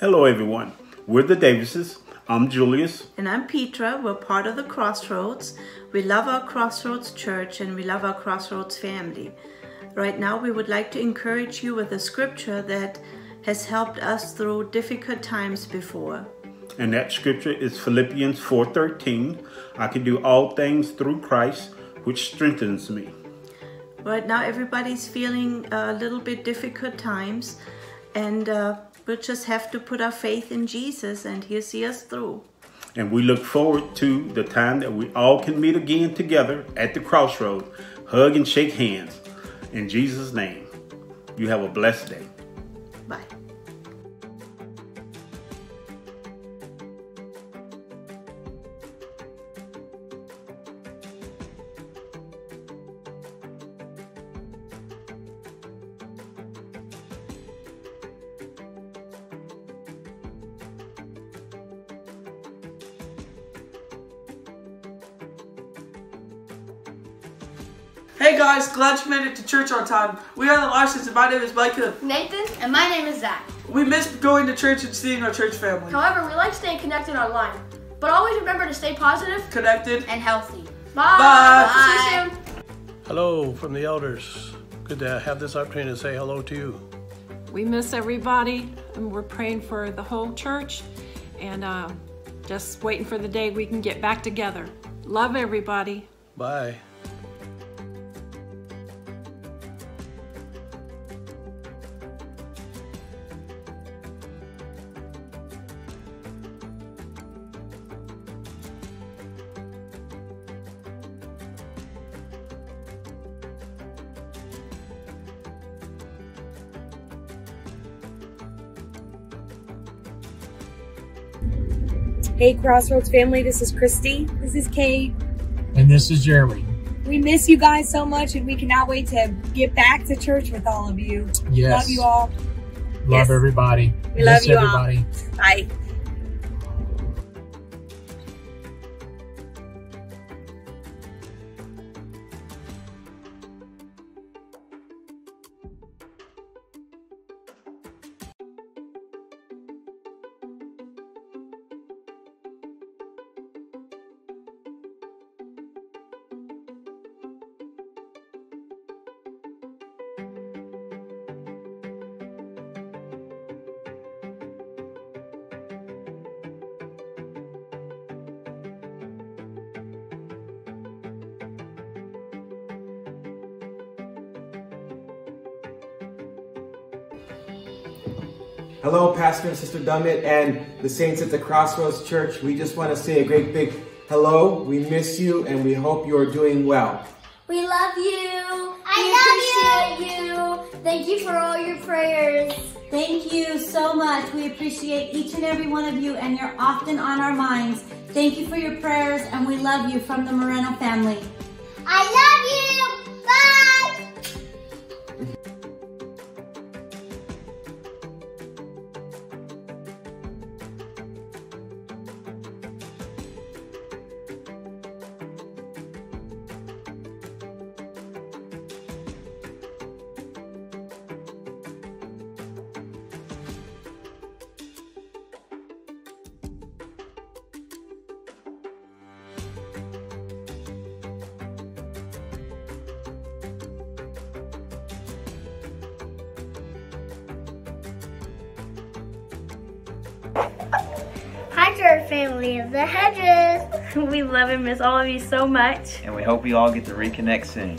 Hello, everyone. We're the Davises. I'm Julius. And I'm Petra. We're part of the Crossroads. We love our Crossroads church and we love our Crossroads family. Right now, we would like to encourage you with a scripture that has helped us through difficult times before. And that scripture is Philippians 4:13. I can do all things through Christ, which strengthens me. Right now, everybody's feeling a little bit difficult times, and uh, we'll just have to put our faith in Jesus, and He'll see us through. And we look forward to the time that we all can meet again together at the crossroad, hug and shake hands. In Jesus' name, you have a blessed day. Glad you made it to church on time. We are the Larsons and my name is Micah. Nathan, and my name is Zach. We miss going to church and seeing our church family. However, we like staying connected online. But always remember to stay positive Connected. and healthy. Bye. Bye. See you soon. Hello from the elders. Good to have this opportunity to say hello to you. We miss everybody, and we're praying for the whole church, and uh, just waiting for the day we can get back together. Love everybody. Bye. Hey, Crossroads family, this is Christy. This is Kate. And this is Jeremy. We miss you guys so much, and we cannot wait to get back to church with all of you. Yes. Love you all. Love Yes. everybody. We love Miss you all. Bye. Hello, Pastor and Sister Dummett and the saints at the Crossroads Church. We just want to say a great big hello. We miss you and we hope you are doing well. We love you. I love you. Thank you for all your prayers. Thank you so much. We appreciate each and every one of you, and you're often on our minds. Thank you for your prayers, and we love you from the Moreno family. I family of the Hedges. we love and miss all of you so much. And we hope you all get to reconnect soon.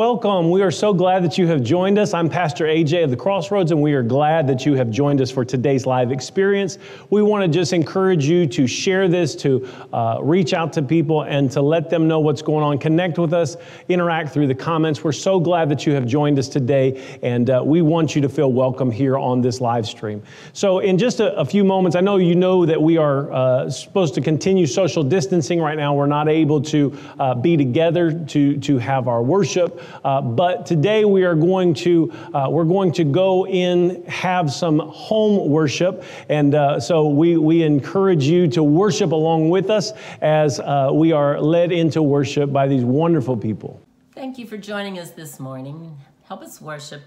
Welcome. We are so glad that you have joined us. I'm Pastor AJ of the Crossroads, and we are glad that you have joined us for today's live experience. We want to just encourage you to share this, to uh, reach out to people, and to let them know what's going on. Connect with us, interact through the comments. We're so glad that you have joined us today, and uh, we want you to feel welcome here on this live stream. So, in just a, a few moments, I know you know that we are uh, supposed to continue social distancing right now. We're not able to uh, be together to, to have our worship. Uh, but today we are going to uh, we're going to go in have some home worship, and uh, so we we encourage you to worship along with us as uh, we are led into worship by these wonderful people. Thank you for joining us this morning. Help us worship.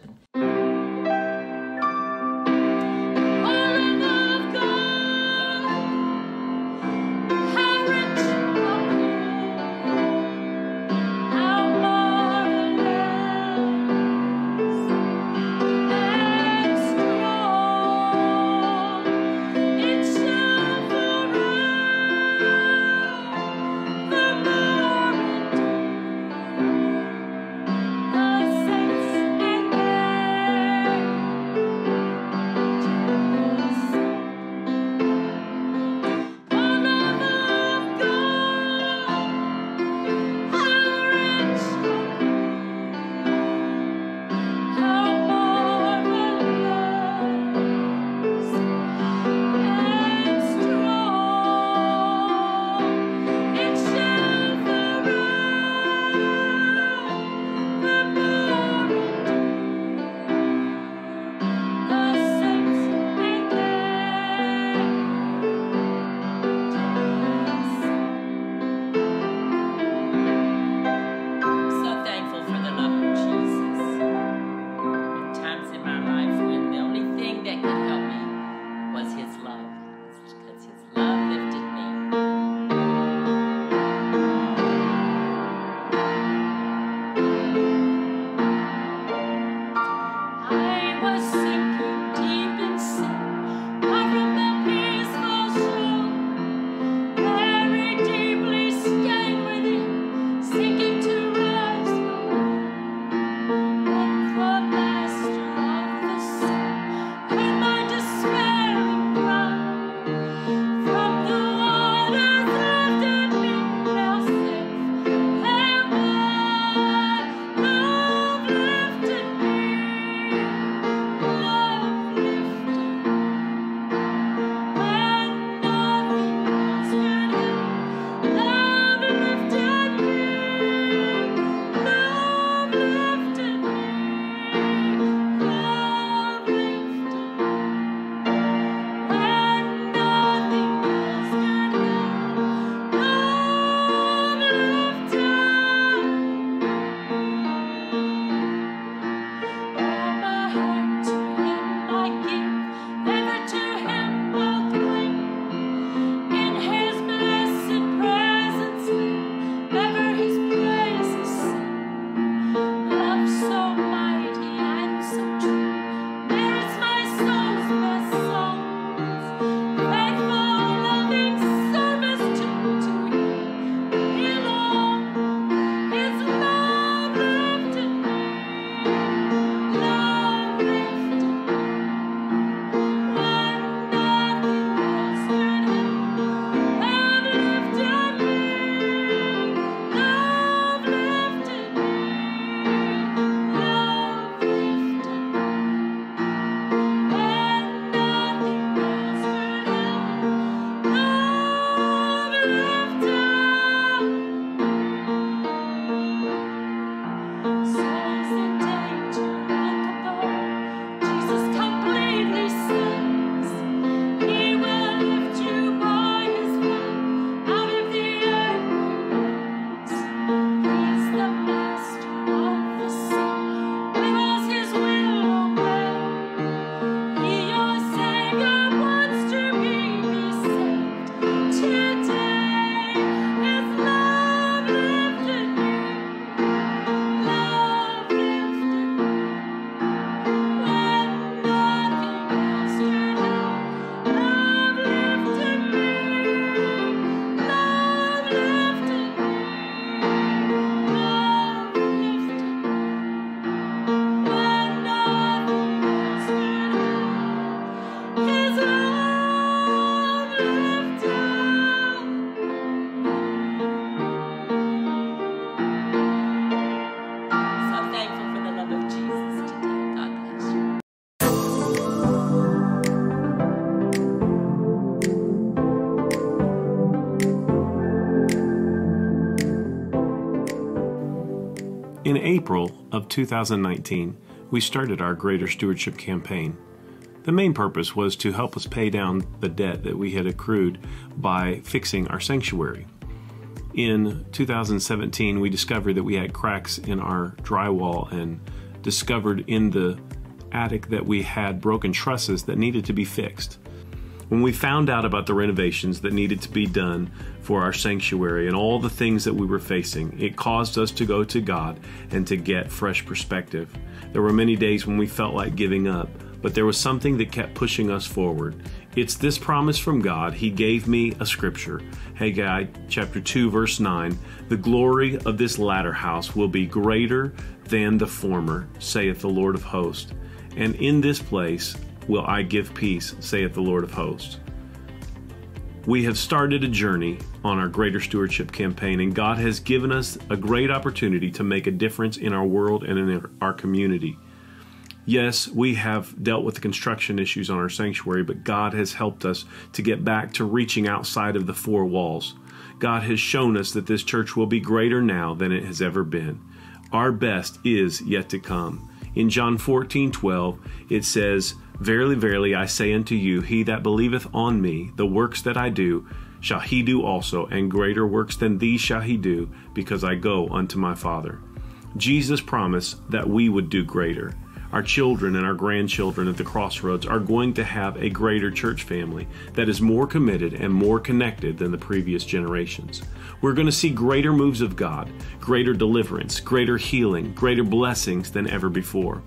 2019, we started our Greater Stewardship campaign. The main purpose was to help us pay down the debt that we had accrued by fixing our sanctuary. In 2017, we discovered that we had cracks in our drywall and discovered in the attic that we had broken trusses that needed to be fixed. When we found out about the renovations that needed to be done for our sanctuary and all the things that we were facing, it caused us to go to God and to get fresh perspective. There were many days when we felt like giving up, but there was something that kept pushing us forward. It's this promise from God. He gave me a scripture. Haggai chapter 2 verse 9, "The glory of this latter house will be greater than the former, saith the Lord of hosts. And in this place will I give peace, saith the Lord of hosts." We have started a journey on our Greater Stewardship campaign, and God has given us a great opportunity to make a difference in our world and in our community. Yes, we have dealt with the construction issues on our sanctuary, but God has helped us to get back to reaching outside of the four walls. God has shown us that this church will be greater now than it has ever been. Our best is yet to come. In John 14 12, it says, Verily, verily, I say unto you, he that believeth on me, the works that I do, shall he do also, and greater works than these shall he do, because I go unto my Father. Jesus promised that we would do greater. Our children and our grandchildren at the crossroads are going to have a greater church family that is more committed and more connected than the previous generations. We're going to see greater moves of God, greater deliverance, greater healing, greater blessings than ever before.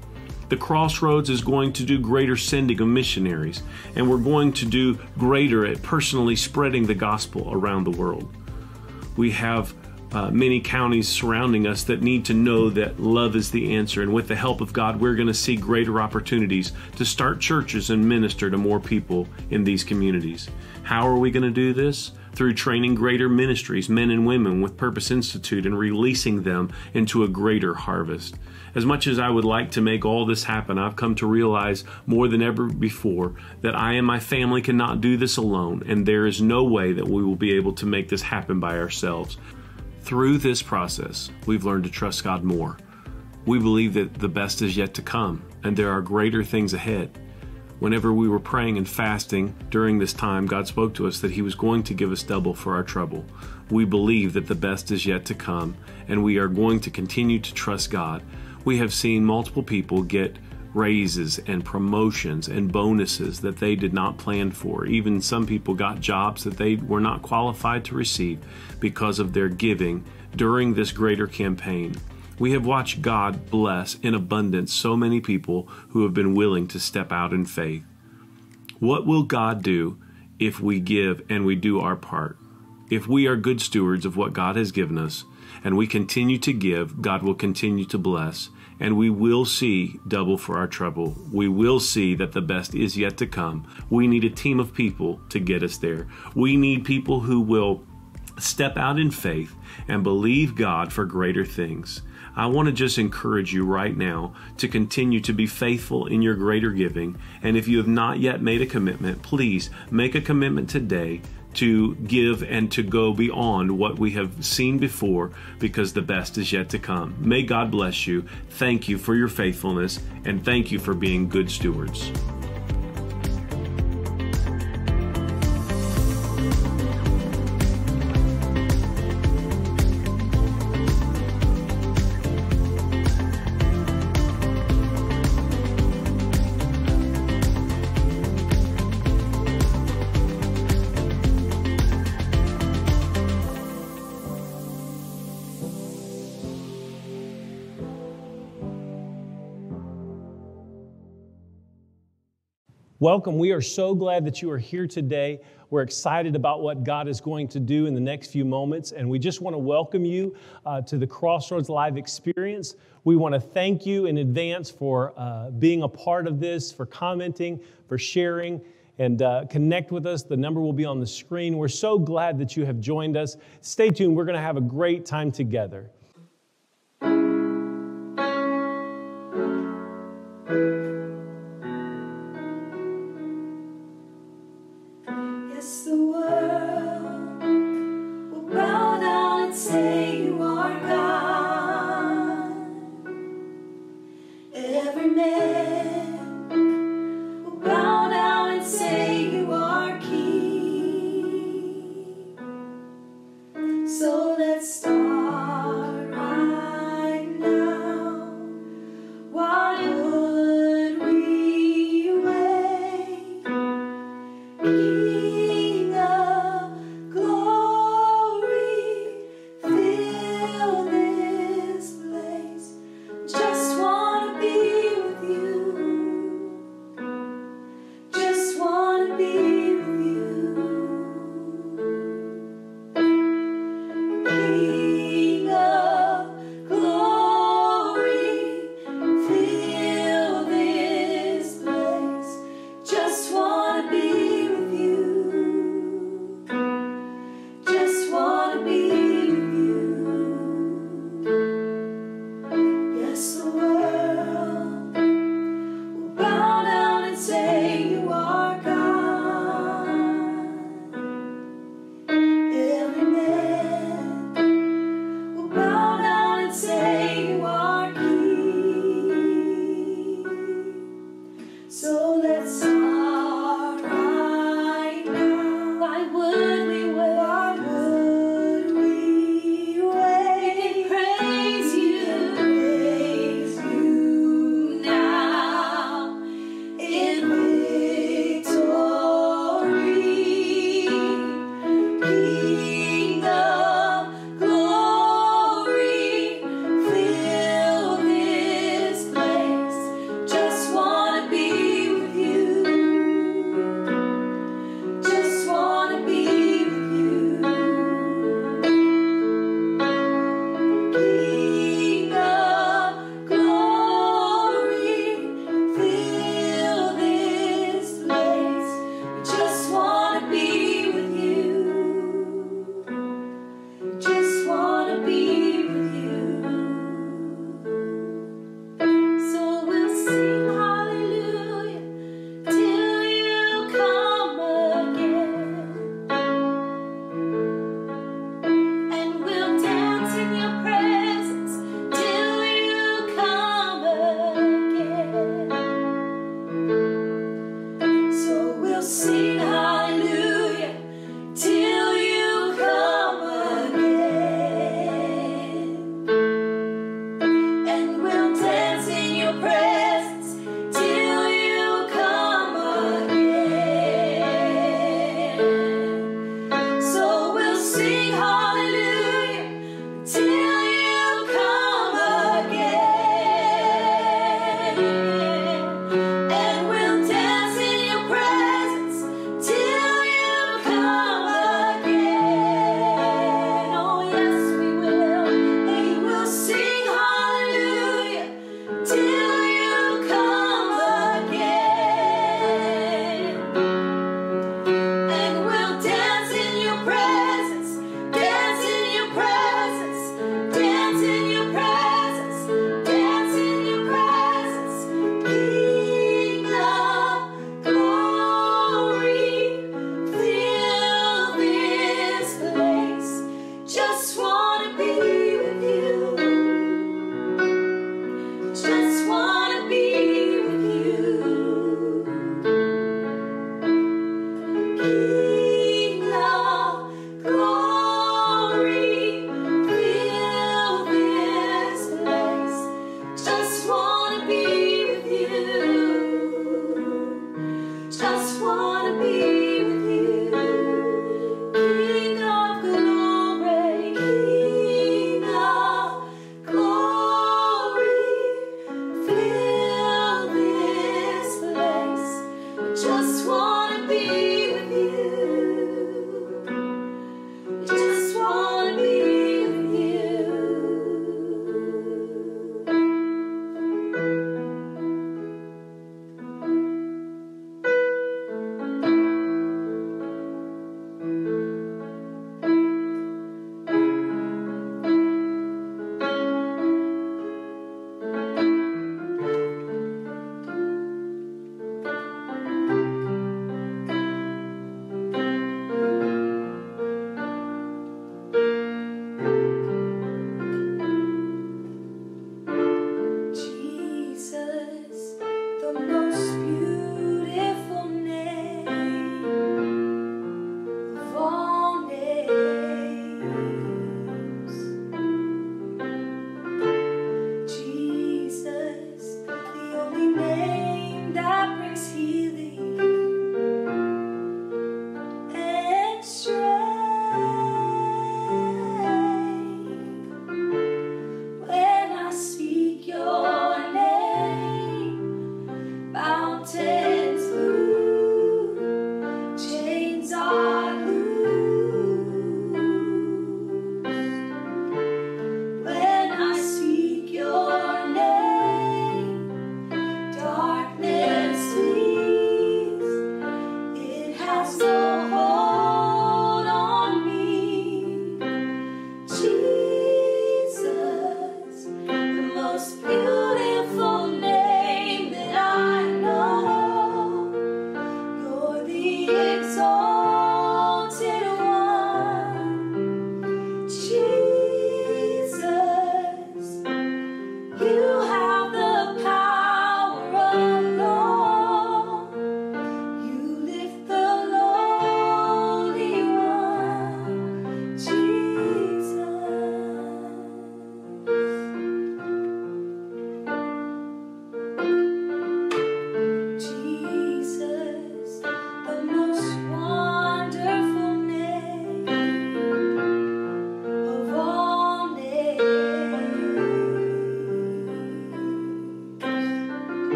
The crossroads is going to do greater sending of missionaries, and we're going to do greater at personally spreading the gospel around the world. We have uh, many counties surrounding us that need to know that love is the answer. And with the help of God, we're going to see greater opportunities to start churches and minister to more people in these communities. How are we going to do this? Through training greater ministries, men and women with Purpose Institute, and releasing them into a greater harvest. As much as I would like to make all this happen, I've come to realize more than ever before that I and my family cannot do this alone, and there is no way that we will be able to make this happen by ourselves. Through this process, we've learned to trust God more. We believe that the best is yet to come and there are greater things ahead. Whenever we were praying and fasting during this time, God spoke to us that He was going to give us double for our trouble. We believe that the best is yet to come and we are going to continue to trust God. We have seen multiple people get raises and promotions and bonuses that they did not plan for. Even some people got jobs that they were not qualified to receive because of their giving during this greater campaign. We have watched God bless in abundance so many people who have been willing to step out in faith. What will God do if we give and we do our part? If we are good stewards of what God has given us and we continue to give, God will continue to bless and we will see double for our trouble. We will see that the best is yet to come. We need a team of people to get us there. We need people who will step out in faith and believe God for greater things. I want to just encourage you right now to continue to be faithful in your greater giving. And if you have not yet made a commitment, please make a commitment today to give and to go beyond what we have seen before because the best is yet to come. May God bless you. Thank you for your faithfulness and thank you for being good stewards. Welcome. We are so glad that you are here today. We're excited about what God is going to do in the next few moments, and we just want to welcome you uh, to the Crossroads Live experience. We want to thank you in advance for uh, being a part of this, for commenting, for sharing, and uh, connect with us. The number will be on the screen. We're so glad that you have joined us. Stay tuned. We're going to have a great time together.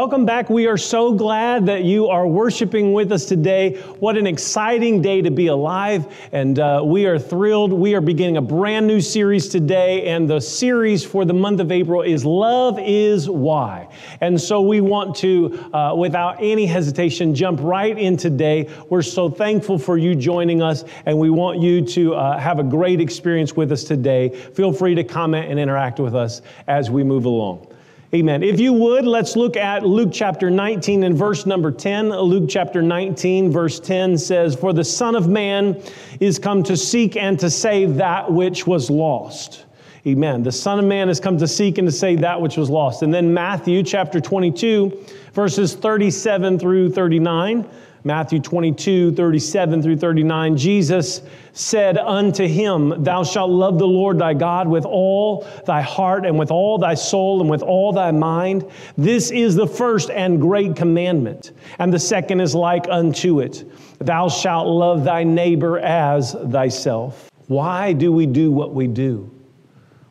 Welcome back. We are so glad that you are worshiping with us today. What an exciting day to be alive. And uh, we are thrilled. We are beginning a brand new series today. And the series for the month of April is Love is Why. And so we want to, uh, without any hesitation, jump right in today. We're so thankful for you joining us. And we want you to uh, have a great experience with us today. Feel free to comment and interact with us as we move along. Amen. If you would, let's look at Luke chapter 19 and verse number 10. Luke chapter 19, verse 10 says, For the Son of Man is come to seek and to save that which was lost. Amen. The Son of Man has come to seek and to save that which was lost. And then Matthew chapter 22, verses 37 through 39. Matthew 22, 37 through 39, Jesus said unto him, Thou shalt love the Lord thy God with all thy heart and with all thy soul and with all thy mind. This is the first and great commandment. And the second is like unto it Thou shalt love thy neighbor as thyself. Why do we do what we do?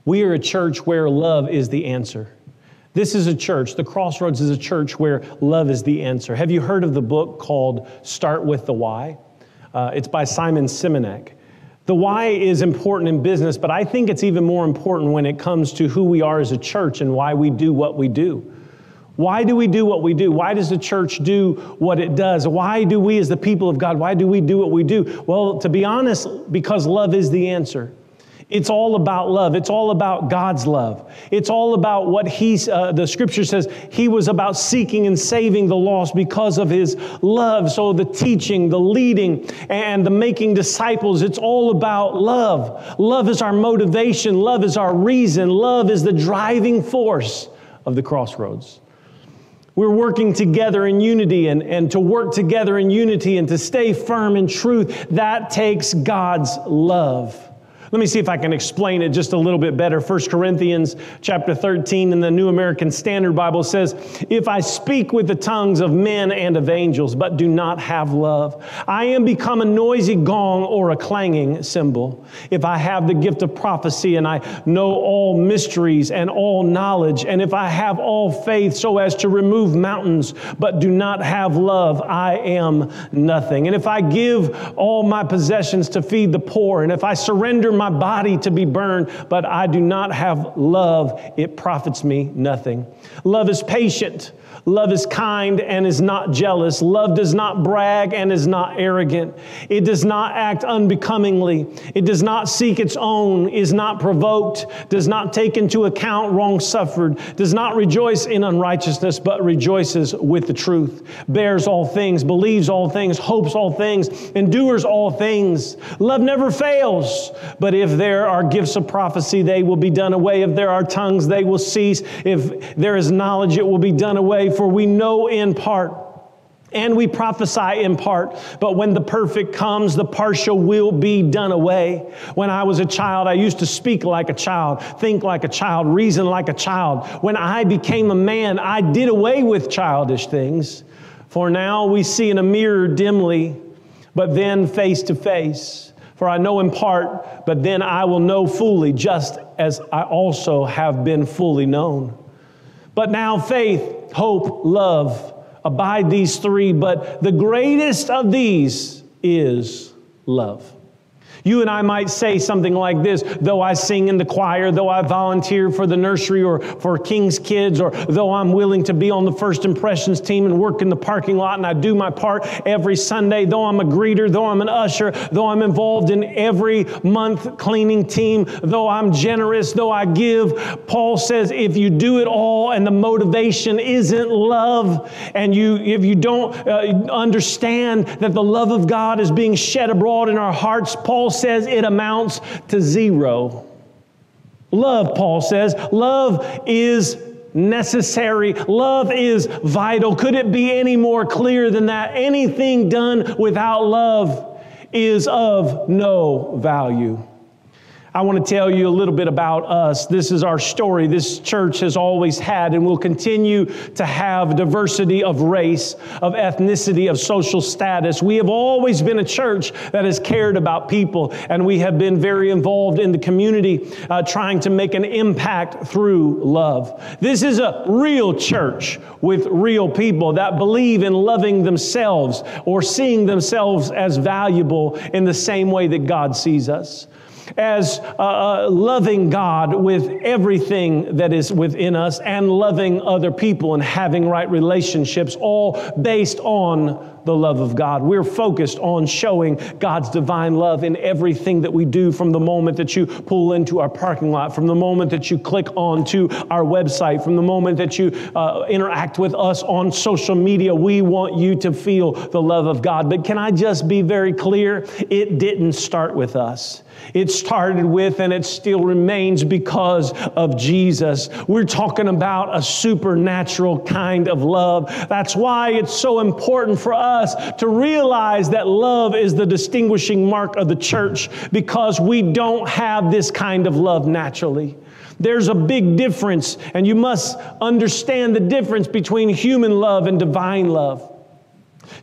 We are a church where love is the answer. This is a church, the Crossroads is a church where love is the answer. Have you heard of the book called Start with the Why? Uh, it's by Simon Sinek. The why is important in business, but I think it's even more important when it comes to who we are as a church and why we do what we do. Why do we do what we do? Why does the church do what it does? Why do we, as the people of God, why do we do what we do? Well, to be honest, because love is the answer. It's all about love. It's all about God's love. It's all about what He's, uh, the scripture says, He was about seeking and saving the lost because of His love. So the teaching, the leading, and the making disciples, it's all about love. Love is our motivation, love is our reason, love is the driving force of the crossroads. We're working together in unity, and, and to work together in unity and to stay firm in truth, that takes God's love. Let me see if I can explain it just a little bit better. 1 Corinthians chapter 13 in the New American Standard Bible says, If I speak with the tongues of men and of angels, but do not have love, I am become a noisy gong or a clanging cymbal. If I have the gift of prophecy and I know all mysteries and all knowledge, and if I have all faith so as to remove mountains, but do not have love, I am nothing. And if I give all my possessions to feed the poor, and if I surrender my body to be burned, but I do not have love, it profits me nothing. Love is patient. Love is kind and is not jealous. Love does not brag and is not arrogant. It does not act unbecomingly. It does not seek its own, is not provoked, does not take into account wrong suffered, does not rejoice in unrighteousness, but rejoices with the truth, bears all things, believes all things, hopes all things, endures all things. Love never fails. But if there are gifts of prophecy, they will be done away. If there are tongues, they will cease. If there is knowledge, it will be done away for we know in part. And we prophesy in part, but when the perfect comes, the partial will be done away. When I was a child, I used to speak like a child, think like a child, reason like a child. When I became a man, I did away with childish things. For now we see in a mirror dimly, but then face to face. For I know in part, but then I will know fully, just as I also have been fully known. But now faith, hope, love abide these three, but the greatest of these is love. You and I might say something like this though I sing in the choir, though I volunteer for the nursery or for King's Kids, or though I'm willing to be on the first impressions team and work in the parking lot and I do my part every Sunday, though I'm a greeter, though I'm an usher, though I'm involved in every month cleaning team, though I'm generous, though I give, Paul says if you do it all and the motivation isn't love, and you if you don't uh, understand that the love of God is being shed abroad in our hearts, Paul says it amounts to zero. Love, Paul says, love is necessary. Love is vital. Could it be any more clear than that? Anything done without love is of no value. I want to tell you a little bit about us. This is our story. This church has always had and will continue to have diversity of race, of ethnicity, of social status. We have always been a church that has cared about people, and we have been very involved in the community, uh, trying to make an impact through love. This is a real church with real people that believe in loving themselves or seeing themselves as valuable in the same way that God sees us as uh, uh, loving God with everything that is within us and loving other people and having right relationships, all based on the love of God. We're focused on showing God's divine love in everything that we do from the moment that you pull into our parking lot, from the moment that you click onto our website, from the moment that you uh, interact with us on social media. We want you to feel the love of God. But can I just be very clear? It didn't start with us. It started with and it still remains because of Jesus. We're talking about a supernatural kind of love. That's why it's so important for us to realize that love is the distinguishing mark of the church because we don't have this kind of love naturally. There's a big difference, and you must understand the difference between human love and divine love.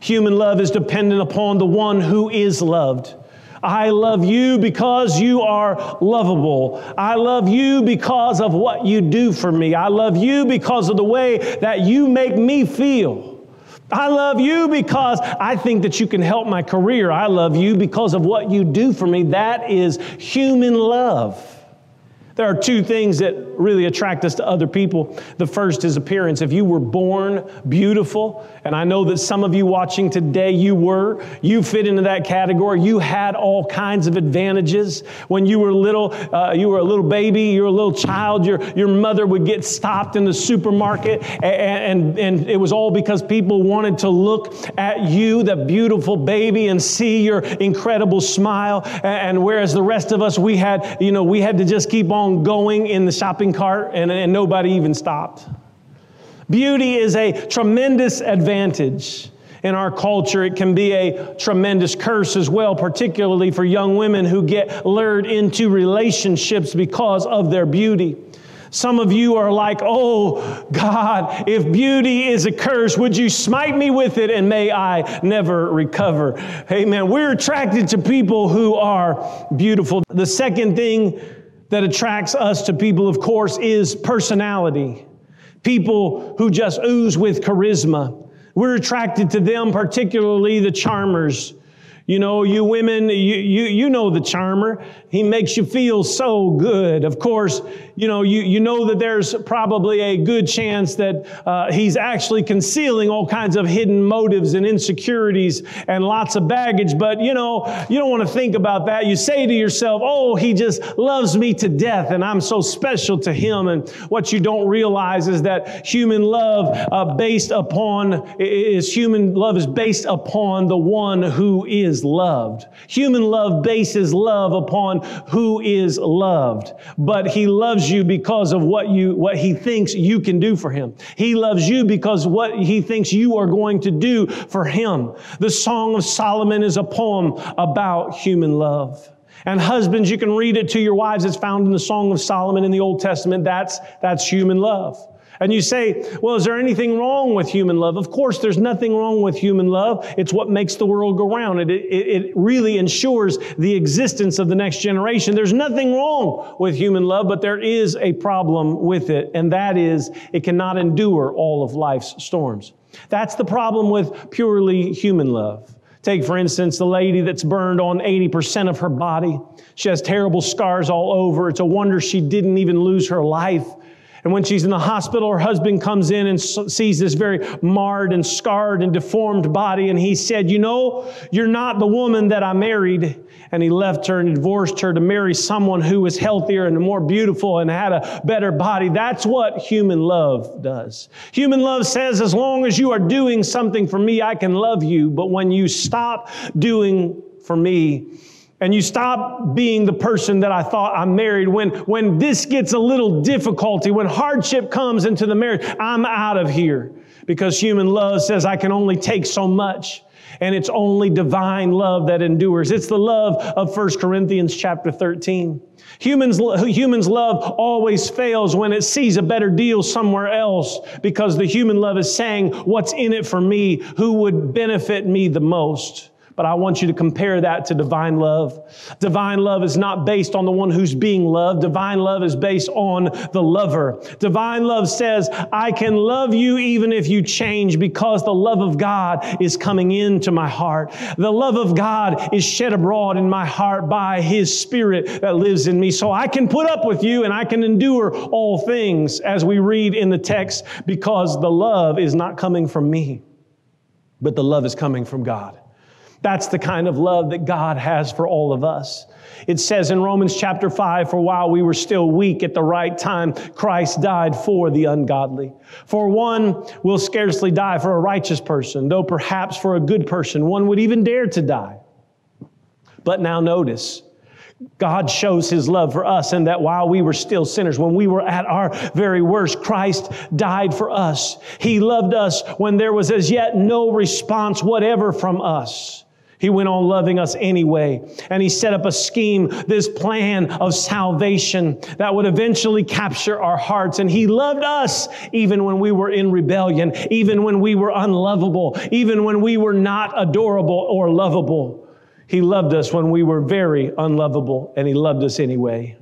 Human love is dependent upon the one who is loved. I love you because you are lovable. I love you because of what you do for me. I love you because of the way that you make me feel. I love you because I think that you can help my career. I love you because of what you do for me. That is human love. There are two things that really attract us to other people. The first is appearance. If you were born beautiful, and I know that some of you watching today, you were, you fit into that category. You had all kinds of advantages. When you were little, uh, you were a little baby, you were a little child, your, your mother would get stopped in the supermarket, and, and, and it was all because people wanted to look at you, the beautiful baby, and see your incredible smile. And, and whereas the rest of us, we had, you know, we had to just keep on going in the shopping cart and, and nobody even stopped. Beauty is a tremendous advantage in our culture. It can be a tremendous curse as well, particularly for young women who get lured into relationships because of their beauty. Some of you are like, oh God, if beauty is a curse, would you smite me with it and may I never recover? Amen. We're attracted to people who are beautiful. The second thing that attracts us to people, of course, is personality. People who just ooze with charisma. We're attracted to them, particularly the charmers. You know, you women, you, you, you know the charmer. He makes you feel so good. Of course, you know, you, you know that there's probably a good chance that uh, he's actually concealing all kinds of hidden motives and insecurities and lots of baggage. But, you know, you don't want to think about that. You say to yourself, oh, he just loves me to death and I'm so special to him. And what you don't realize is that human love uh, based upon, is human love is based upon the one who is is loved. Human love bases love upon who is loved. But he loves you because of what you, what he thinks you can do for him. He loves you because what he thinks you are going to do for him. The Song of Solomon is a poem about human love. And husbands, you can read it to your wives. It's found in the Song of Solomon in the Old Testament. That's, that's human love. And you say, well, is there anything wrong with human love? Of course, there's nothing wrong with human love. It's what makes the world go round. It, it, it, really ensures the existence of the next generation. There's nothing wrong with human love, but there is a problem with it, and that is it cannot endure all of life's storms. That's the problem with purely human love. Take, for instance, the lady that's burned on 80% of her body. She has terrible scars all over. It's a wonder she didn't even lose her life. And when she's in the hospital, her husband comes in and sees this very marred and scarred and deformed body. And he said, You know, you're not the woman that I married. And he left her and divorced her to marry someone who was healthier and more beautiful and had a better body. That's what human love does. Human love says, As long as you are doing something for me, I can love you. But when you stop doing for me, and you stop being the person that I thought I married. When, when this gets a little difficulty, when hardship comes into the marriage, I'm out of here because human love says I can only take so much. And it's only divine love that endures. It's the love of 1 Corinthians chapter 13. Humans, humans love always fails when it sees a better deal somewhere else because the human love is saying, what's in it for me? Who would benefit me the most? But I want you to compare that to divine love. Divine love is not based on the one who's being loved. Divine love is based on the lover. Divine love says, I can love you even if you change because the love of God is coming into my heart. The love of God is shed abroad in my heart by His Spirit that lives in me. So I can put up with you and I can endure all things as we read in the text because the love is not coming from me, but the love is coming from God. That's the kind of love that God has for all of us. It says in Romans chapter 5, for while we were still weak at the right time, Christ died for the ungodly. For one will scarcely die for a righteous person, though perhaps for a good person one would even dare to die. But now notice, God shows his love for us and that while we were still sinners, when we were at our very worst, Christ died for us. He loved us when there was as yet no response whatever from us. He went on loving us anyway. And he set up a scheme, this plan of salvation that would eventually capture our hearts. And he loved us even when we were in rebellion, even when we were unlovable, even when we were not adorable or lovable. He loved us when we were very unlovable, and he loved us anyway.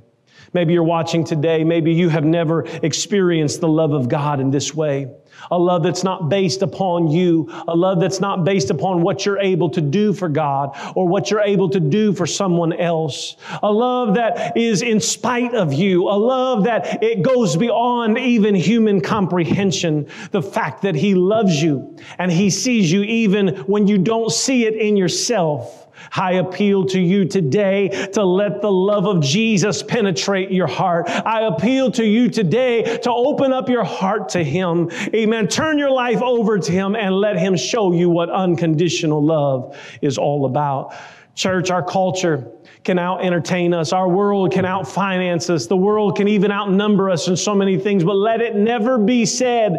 Maybe you're watching today. Maybe you have never experienced the love of God in this way. A love that's not based upon you. A love that's not based upon what you're able to do for God or what you're able to do for someone else. A love that is in spite of you. A love that it goes beyond even human comprehension. The fact that He loves you and He sees you even when you don't see it in yourself. I appeal to you today to let the love of Jesus penetrate your heart. I appeal to you today to open up your heart to Him. Amen. Turn your life over to Him and let Him show you what unconditional love is all about. Church, our culture can out entertain us. Our world can out finance us. The world can even outnumber us in so many things, but let it never be said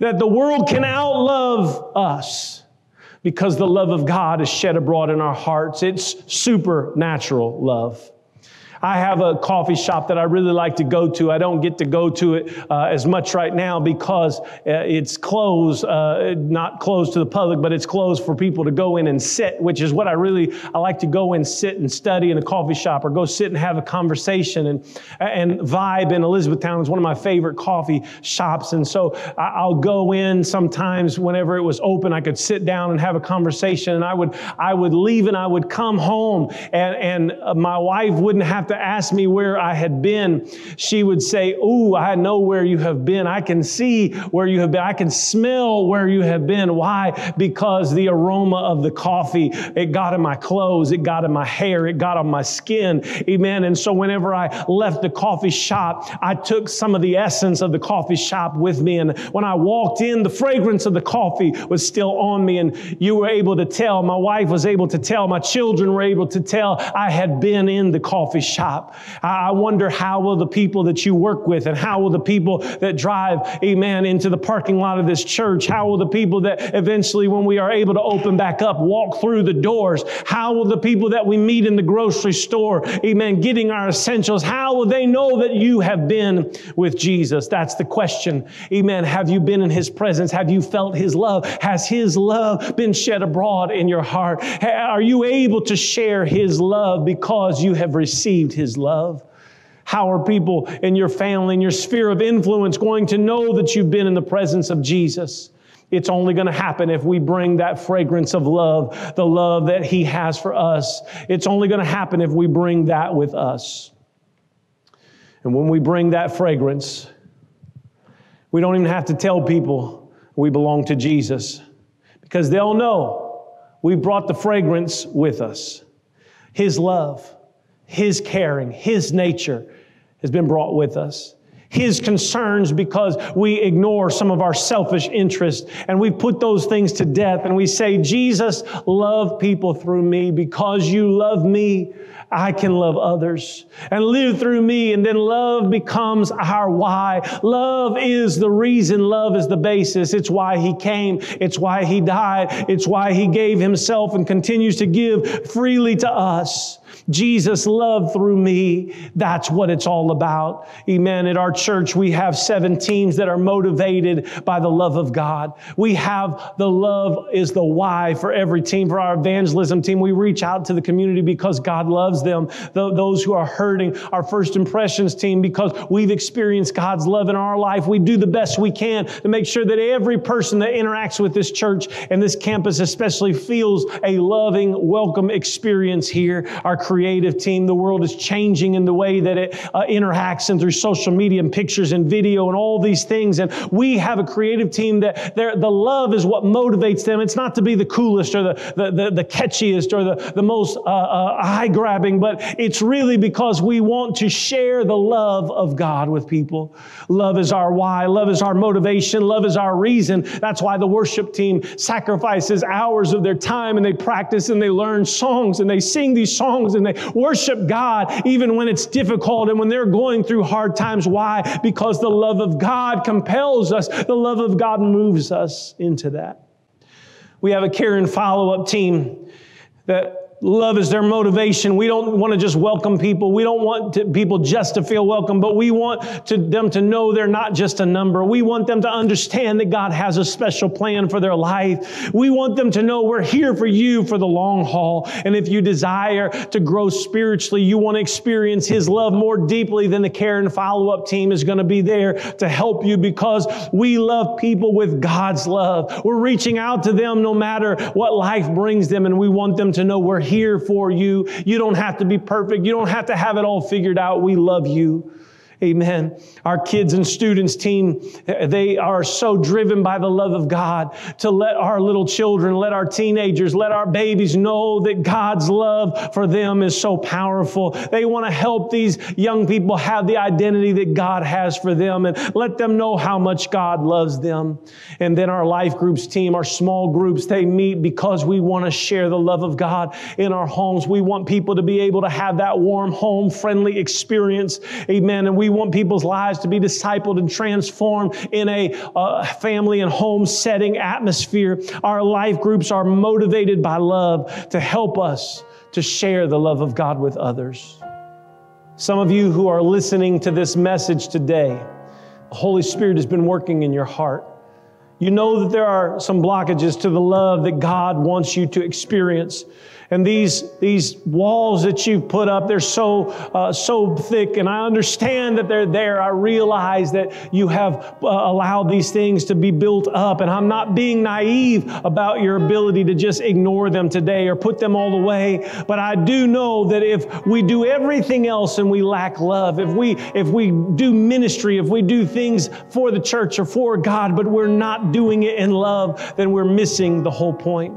that the world can outlove us because the love of God is shed abroad in our hearts. It's supernatural love. I have a coffee shop that I really like to go to. I don't get to go to it uh, as much right now because uh, it's closed, uh, not closed to the public, but it's closed for people to go in and sit, which is what I really, I like to go and sit and study in a coffee shop or go sit and have a conversation and, and vibe in Elizabethtown is one of my favorite coffee shops. And so I'll go in sometimes whenever it was open, I could sit down and have a conversation and I would, I would leave and I would come home and, and uh, my wife wouldn't have to ask me where I had been, she would say, Ooh, I know where you have been. I can see where you have been. I can smell where you have been. Why? Because the aroma of the coffee, it got in my clothes, it got in my hair, it got on my skin. Amen. And so whenever I left the coffee shop, I took some of the essence of the coffee shop with me. And when I walked in, the fragrance of the coffee was still on me. And you were able to tell, my wife was able to tell, my children were able to tell I had been in the coffee shop shop. I wonder how will the people that you work with and how will the people that drive, amen, into the parking lot of this church, how will the people that eventually, when we are able to open back up, walk through the doors, how will the people that we meet in the grocery store, amen, getting our essentials, how will they know that you have been with Jesus? That's the question. Amen. Have you been in his presence? Have you felt his love? Has his love been shed abroad in your heart? Are you able to share his love because you have received His love? How are people in your family, in your sphere of influence, going to know that you've been in the presence of Jesus? It's only going to happen if we bring that fragrance of love, the love that He has for us. It's only going to happen if we bring that with us. And when we bring that fragrance, we don't even have to tell people we belong to Jesus because they'll know we've brought the fragrance with us His love. His caring, His nature has been brought with us. His concerns because we ignore some of our selfish interests and we put those things to death and we say, Jesus, love people through me because you love me. I can love others and live through me. And then love becomes our why. Love is the reason. Love is the basis. It's why he came. It's why he died. It's why he gave himself and continues to give freely to us. Jesus love through me. That's what it's all about. Amen. At our church, we have seven teams that are motivated by the love of God. We have the love is the why for every team. For our evangelism team, we reach out to the community because God loves them. those who are hurting, our first impressions team, because we've experienced God's love in our life. We do the best we can to make sure that every person that interacts with this church and this campus especially feels a loving, welcome experience here. Our creative team. The world is changing in the way that it uh, interacts and through social media and pictures and video and all these things. And we have a creative team that the love is what motivates them. It's not to be the coolest or the, the, the, the catchiest or the, the most uh, uh, eye grabbing, but it's really because we want to share the love of God with people. Love is our why. Love is our motivation. Love is our reason. That's why the worship team sacrifices hours of their time and they practice and they learn songs and they sing these songs and they worship God even when it's difficult and when they're going through hard times. Why? Because the love of God compels us, the love of God moves us into that. We have a care and follow up team that love is their motivation. We don't want to just welcome people. We don't want to, people just to feel welcome, but we want to, them to know they're not just a number. We want them to understand that God has a special plan for their life. We want them to know we're here for you for the long haul. And if you desire to grow spiritually, you want to experience His love more deeply, than the care and follow up team is going to be there to help you because we love people with God's love. We're reaching out to them no matter what life brings them, and we want them to know we're here for you. You don't have to be perfect. You don't have to have it all figured out. We love you. Amen. Our kids and students team, they are so driven by the love of God to let our little children, let our teenagers, let our babies know that God's love for them is so powerful. They want to help these young people have the identity that God has for them and let them know how much God loves them. And then our life groups team, our small groups, they meet because we want to share the love of God in our homes. We want people to be able to have that warm, home friendly experience. Amen. And we want people's lives to be discipled and transformed in a uh, family and home setting atmosphere. Our life groups are motivated by love to help us to share the love of God with others. Some of you who are listening to this message today, the Holy Spirit has been working in your heart. You know that there are some blockages to the love that God wants you to experience. And these, these walls that you've put up, they're so, uh, so thick. And I understand that they're there. I realize that you have uh, allowed these things to be built up. And I'm not being naive about your ability to just ignore them today or put them all away. But I do know that if we do everything else and we lack love, if we, if we do ministry, if we do things for the church or for God, but we're not doing it in love, then we're missing the whole point.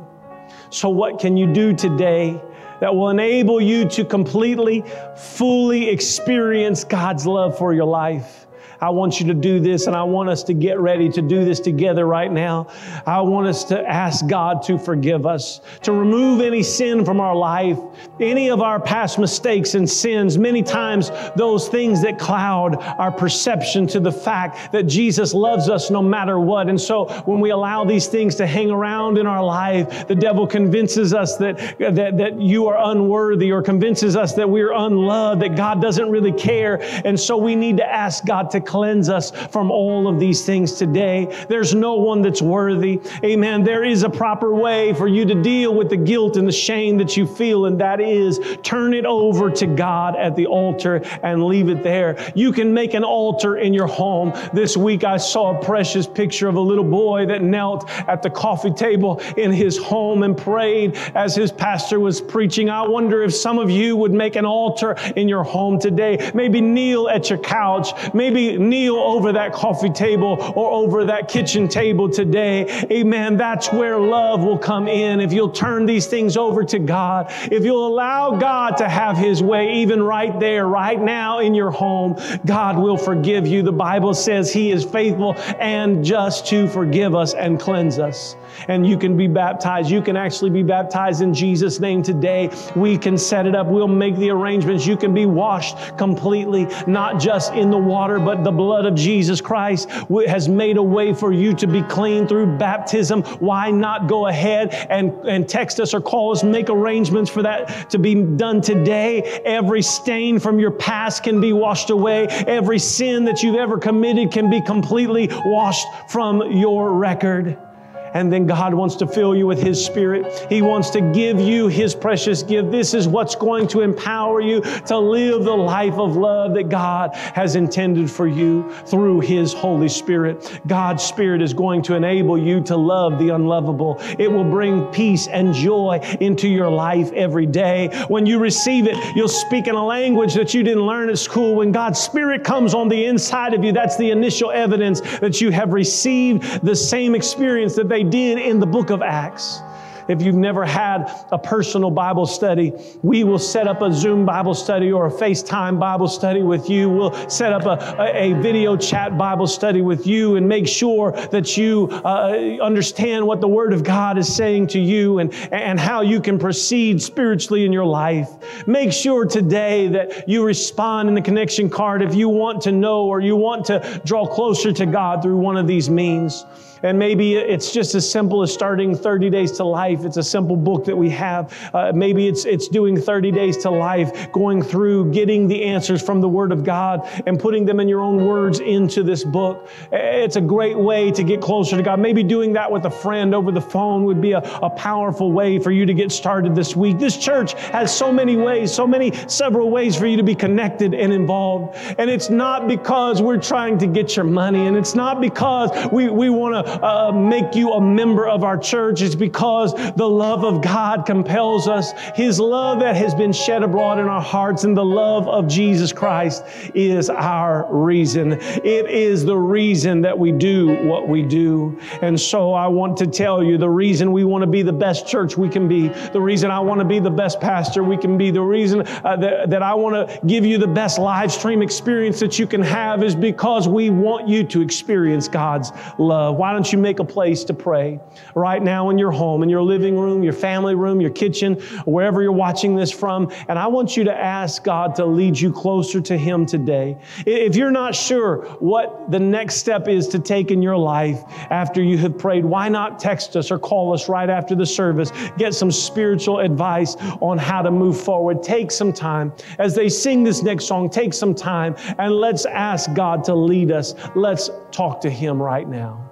So, what can you do today that will enable you to completely, fully experience God's love for your life? I want you to do this and I want us to get ready to do this together right now. I want us to ask God to forgive us, to remove any sin from our life, any of our past mistakes and sins. Many times, those things that cloud our perception to the fact that Jesus loves us no matter what. And so, when we allow these things to hang around in our life, the devil convinces us that, that, that you are unworthy or convinces us that we're unloved, that God doesn't really care. And so, we need to ask God to cleanse us from all of these things today. There's no one that's worthy. Amen. There is a proper way for you to deal with the guilt and the shame that you feel, and that is turn it over to God at the altar and leave it there. You can make an altar in your home. This week I saw a precious picture of a little boy that knelt at the coffee table in his home and prayed as his pastor was preaching. I wonder if some of you would make an altar in your home today. Maybe kneel at your couch. Maybe kneel over that coffee table or over that kitchen table today. Amen. That's where love will come in. If you'll turn these things over to God, if you'll allow God to have His way, even right there, right now in your home, God will forgive you. The Bible says He is faithful and just to forgive us and cleanse us. And you can be baptized. You can actually be baptized in Jesus' name today. We can set it up. We'll make the arrangements. You can be washed completely, not just in the water, but the blood of Jesus Christ has made a way for you to be clean through baptism. Why not go ahead and, and text us or call us, make arrangements for that to be done today? Every stain from your past can be washed away. Every sin that you've ever committed can be completely washed from your record. And then God wants to fill you with His Spirit. He wants to give you His precious gift. This is what's going to empower you to live the life of love that God has intended for you through His Holy Spirit. God's Spirit is going to enable you to love the unlovable. It will bring peace and joy into your life every day. When you receive it, you'll speak in a language that you didn't learn at school. When God's Spirit comes on the inside of you, that's the initial evidence that you have received the same experience that they did in the book of Acts. If you've never had a personal Bible study, we will set up a Zoom Bible study or a FaceTime Bible study with you. We'll set up a, a, a video chat Bible study with you and make sure that you uh, understand what the Word of God is saying to you and, and how you can proceed spiritually in your life. Make sure today that you respond in the connection card if you want to know or you want to draw closer to God through one of these means. And maybe it's just as simple as starting 30 Days to Life. It's a simple book that we have. Uh, maybe it's, it's doing 30 Days to Life, going through, getting the answers from the Word of God and putting them in your own words into this book. It's a great way to get closer to God. Maybe doing that with a friend over the phone would be a, a powerful way for you to get started this week. This church has so many ways, so many several ways for you to be connected and involved. And it's not because we're trying to get your money, and it's not because we, we want to uh, make you a member of our church. It's because the love of God compels us. His love that has been shed abroad in our hearts and the love of Jesus Christ is our reason. It is the reason that we do what we do. And so I want to tell you the reason we want to be the best church we can be, the reason I want to be the best pastor we can be, the reason uh, that, that I want to give you the best live stream experience that you can have is because we want you to experience God's love. Why don't you make a place to pray right now in your home, in your living room, your family room, your kitchen, wherever you're watching this from? And I want you to ask God to lead you closer to Him today. If you're not sure what the next step is to take in your life after you have prayed, why not text us or call us right after the service? Get some spiritual advice on how to move forward. Take some time. As they sing this next song, take some time and let's ask God to lead us. Let's talk to Him right now.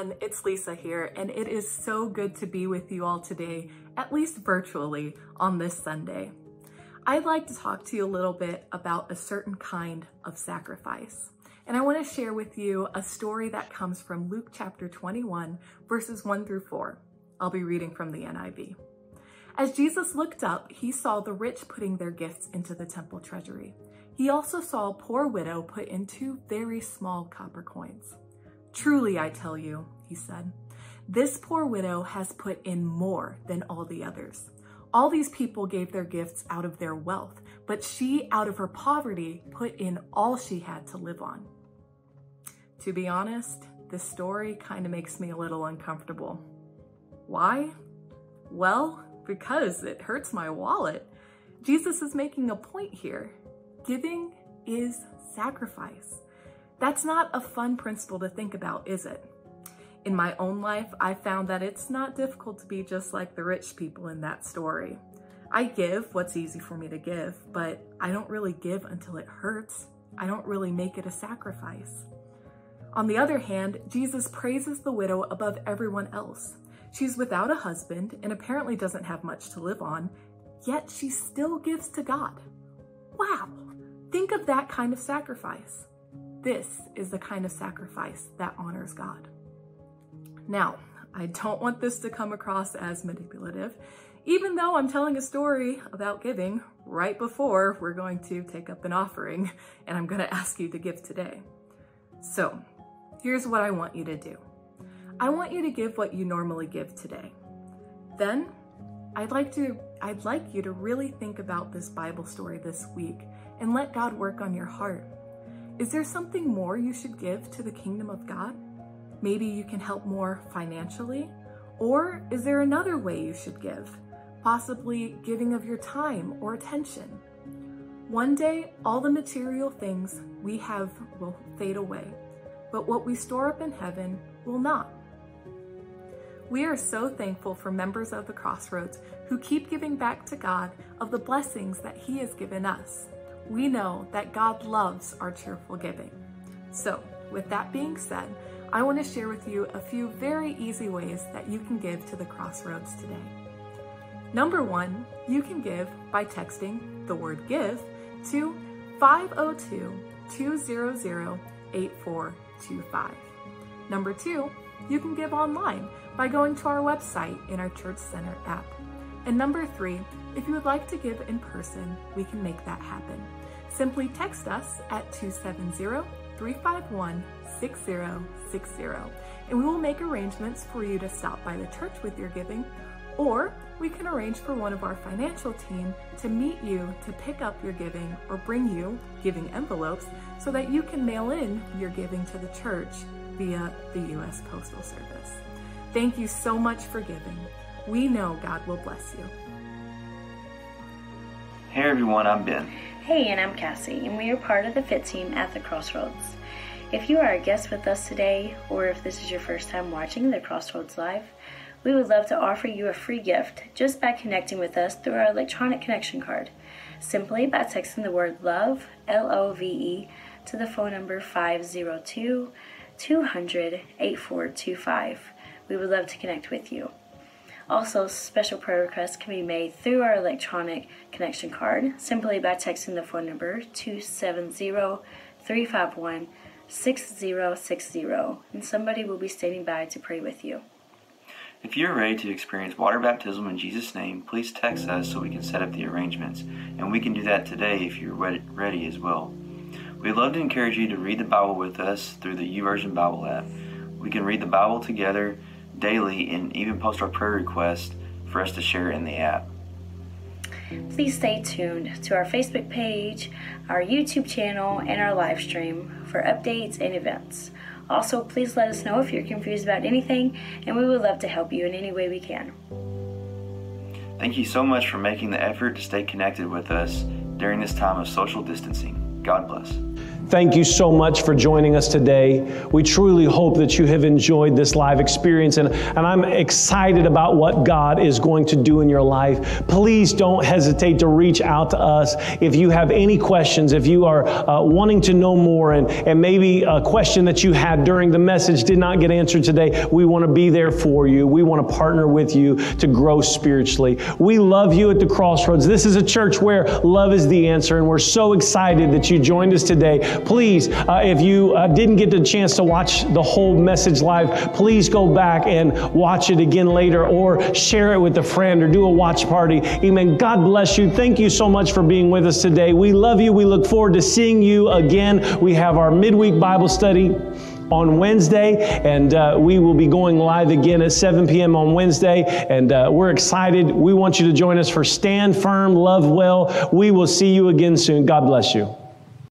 Everyone. It's Lisa here, and it is so good to be with you all today, at least virtually, on this Sunday. I'd like to talk to you a little bit about a certain kind of sacrifice. And I want to share with you a story that comes from Luke chapter 21, verses 1 through 4. I'll be reading from the NIV. As Jesus looked up, he saw the rich putting their gifts into the temple treasury. He also saw a poor widow put in two very small copper coins. Truly, I tell you, he said, this poor widow has put in more than all the others. All these people gave their gifts out of their wealth, but she, out of her poverty, put in all she had to live on. To be honest, this story kind of makes me a little uncomfortable. Why? Well, because it hurts my wallet. Jesus is making a point here. Giving is sacrifice. That's not a fun principle to think about, is it? In my own life, I found that it's not difficult to be just like the rich people in that story. I give what's easy for me to give, but I don't really give until it hurts. I don't really make it a sacrifice. On the other hand, Jesus praises the widow above everyone else. She's without a husband and apparently doesn't have much to live on, yet she still gives to God. Wow! Think of that kind of sacrifice. This is the kind of sacrifice that honors God. Now, I don't want this to come across as manipulative, even though I'm telling a story about giving right before we're going to take up an offering and I'm going to ask you to give today. So, here's what I want you to do. I want you to give what you normally give today. Then, I'd like to I'd like you to really think about this Bible story this week and let God work on your heart. Is there something more you should give to the kingdom of God? Maybe you can help more financially? Or is there another way you should give? Possibly giving of your time or attention. One day, all the material things we have will fade away, but what we store up in heaven will not. We are so thankful for members of the Crossroads who keep giving back to God of the blessings that He has given us. We know that God loves our cheerful giving. So, with that being said, I want to share with you a few very easy ways that you can give to the Crossroads today. Number one, you can give by texting the word give to 502 200 8425. Number two, you can give online by going to our website in our Church Center app. And number three, if you would like to give in person, we can make that happen. Simply text us at 270 351 6060 and we will make arrangements for you to stop by the church with your giving or we can arrange for one of our financial team to meet you to pick up your giving or bring you giving envelopes so that you can mail in your giving to the church via the U.S. Postal Service. Thank you so much for giving. We know God will bless you. Hey everyone, I'm Ben. Hey, and I'm Cassie, and we are part of the FIT team at the Crossroads. If you are a guest with us today, or if this is your first time watching the Crossroads Live, we would love to offer you a free gift just by connecting with us through our electronic connection card, simply by texting the word LOVE, L O V E, to the phone number 502 200 8425. We would love to connect with you. Also, special prayer requests can be made through our electronic connection card simply by texting the phone number 270 351 6060, and somebody will be standing by to pray with you. If you're ready to experience water baptism in Jesus' name, please text us so we can set up the arrangements. And we can do that today if you're ready as well. We'd love to encourage you to read the Bible with us through the YouVersion Bible app. We can read the Bible together daily and even post our prayer requests for us to share in the app. Please stay tuned to our Facebook page, our YouTube channel, and our live stream for updates and events. Also, please let us know if you're confused about anything, and we would love to help you in any way we can. Thank you so much for making the effort to stay connected with us during this time of social distancing. God bless. Thank you so much for joining us today. We truly hope that you have enjoyed this live experience, and, and I'm excited about what God is going to do in your life. Please don't hesitate to reach out to us if you have any questions, if you are uh, wanting to know more, and, and maybe a question that you had during the message did not get answered today. We want to be there for you. We want to partner with you to grow spiritually. We love you at the crossroads. This is a church where love is the answer, and we're so excited that you joined us today please, uh, if you uh, didn't get the chance to watch the whole message live, please go back and watch it again later or share it with a friend or do a watch party. Amen. God bless you. Thank you so much for being with us today. We love you. We look forward to seeing you again. We have our midweek Bible study on Wednesday, and uh, we will be going live again at 7 p.m. on Wednesday. And uh, we're excited. We want you to join us for Stand Firm, Love Well. We will see you again soon. God bless you.